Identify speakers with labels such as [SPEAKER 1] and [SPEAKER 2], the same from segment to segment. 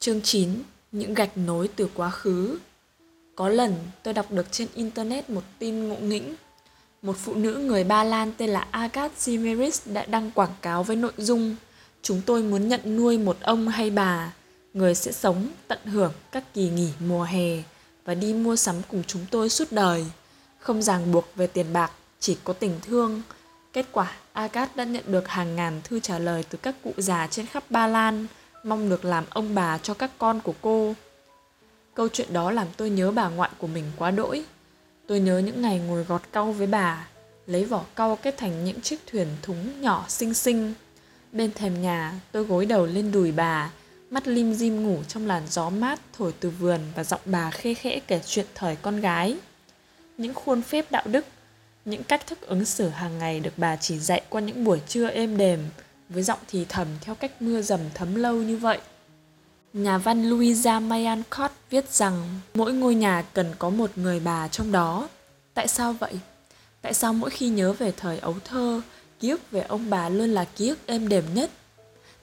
[SPEAKER 1] Chương 9 Những gạch nối từ quá khứ. Có lần tôi đọc được trên internet một tin ngộ nghĩnh. Một phụ nữ người Ba Lan tên là Agat Zimeris đã đăng quảng cáo với nội dung Chúng tôi muốn nhận nuôi một ông hay bà Người sẽ sống, tận hưởng các kỳ nghỉ mùa hè Và đi mua sắm cùng chúng tôi suốt đời. Không ràng buộc về tiền bạc, chỉ có tình thương. Kết quả, Agat đã nhận được hàng ngàn thư trả lời từ các cụ già trên khắp Ba Lan – mong được làm ông bà cho các con của cô. Câu chuyện đó làm tôi nhớ bà ngoại của mình quá đỗi. Tôi nhớ những ngày ngồi gọt cau với bà, lấy vỏ cau kết thành những chiếc thuyền thúng nhỏ xinh xinh. Bên thềm nhà, tôi gối đầu lên đùi bà, mắt lim dim ngủ trong làn gió mát thổi từ vườn và giọng bà khê khẽ kể chuyện thời con gái. Những khuôn phép đạo đức, những cách thức ứng xử hàng ngày được bà chỉ dạy qua những buổi trưa êm đềm, với giọng thì thầm theo cách mưa dầm thấm lâu như vậy. Nhà văn Louisa May Alcott viết rằng mỗi ngôi nhà cần có một người bà trong đó. Tại sao vậy? Tại sao mỗi khi nhớ về thời ấu thơ, ký ức về ông bà luôn là ký ức êm đềm nhất?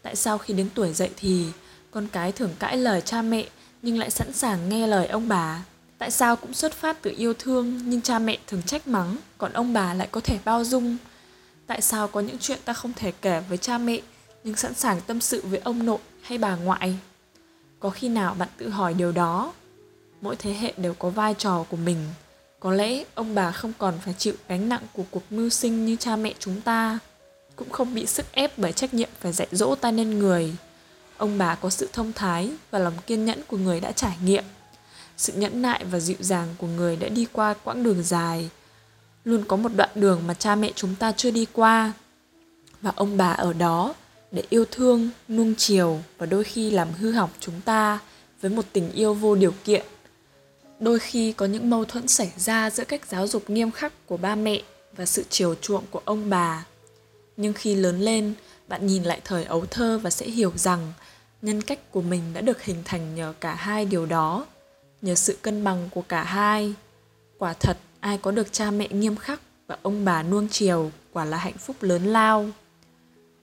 [SPEAKER 1] Tại sao khi đến tuổi dậy thì, con cái thường cãi lời cha mẹ nhưng lại sẵn sàng nghe lời ông bà? Tại sao cũng xuất phát từ yêu thương nhưng cha mẹ thường trách mắng, còn ông bà lại có thể bao dung, tại sao có những chuyện ta không thể kể với cha mẹ, nhưng sẵn sàng tâm sự với ông nội hay bà ngoại? Có khi nào bạn tự hỏi điều đó? Mỗi thế hệ đều có vai trò của mình. Có lẽ ông bà không còn phải chịu gánh nặng của cuộc mưu sinh như cha mẹ chúng ta, cũng không bị sức ép bởi trách nhiệm phải dạy dỗ ta nên người. Ông bà có sự thông thái và lòng kiên nhẫn của người đã trải nghiệm. Sự nhẫn nại và dịu dàng của người đã đi qua quãng đường dài luôn có một đoạn đường mà cha mẹ chúng ta chưa đi qua. Và ông bà ở đó để yêu thương, nuông chiều và đôi khi làm hư hỏng chúng ta với một tình yêu vô điều kiện. Đôi khi có những mâu thuẫn xảy ra giữa cách giáo dục nghiêm khắc của ba mẹ và sự chiều chuộng của ông bà. Nhưng khi lớn lên, bạn nhìn lại thời ấu thơ và sẽ hiểu rằng nhân cách của mình đã được hình thành nhờ cả hai điều đó, nhờ sự cân bằng của cả hai. Quả thật ai có được cha mẹ nghiêm khắc và ông bà nuông chiều quả là hạnh phúc lớn lao.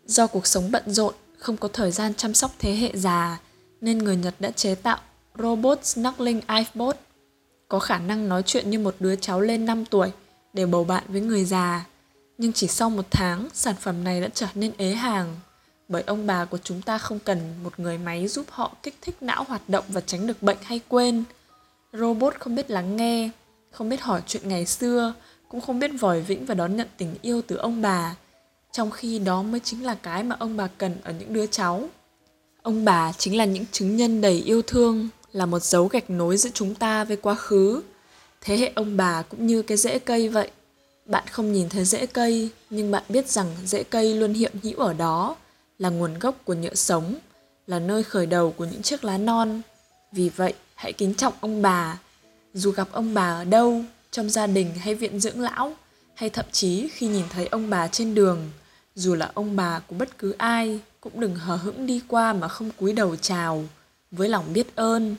[SPEAKER 1] Do cuộc sống bận rộn, không có thời gian chăm sóc thế hệ già, nên người nhật đã chế tạo robot snuggling ifbot có khả năng nói chuyện như một đứa cháu lên 5 tuổi để bầu bạn với người già. Nhưng chỉ sau một tháng, sản phẩm này đã trở nên ế hàng, bởi ông bà của chúng ta không cần một người máy giúp họ kích thích não hoạt động và tránh được bệnh hay quên. Robot không biết lắng nghe không biết hỏi chuyện ngày xưa, cũng không biết vòi vĩnh và đón nhận tình yêu từ ông bà. Trong khi đó mới chính là cái mà ông bà cần ở những đứa cháu. Ông bà chính là những chứng nhân đầy yêu thương, là một dấu gạch nối giữa chúng ta với quá khứ. Thế hệ ông bà cũng như cái rễ cây vậy. Bạn không nhìn thấy rễ cây, nhưng bạn biết rằng rễ cây luôn hiện hữu ở đó, là nguồn gốc của nhựa sống, là nơi khởi đầu của những chiếc lá non. Vì vậy, hãy kính trọng ông bà, dù gặp ông bà ở đâu, trong gia đình hay viện dưỡng lão, hay thậm chí khi nhìn thấy ông bà trên đường, dù là ông bà của bất cứ ai cũng đừng hờ hững đi qua mà không cúi đầu chào, với lòng biết ơn.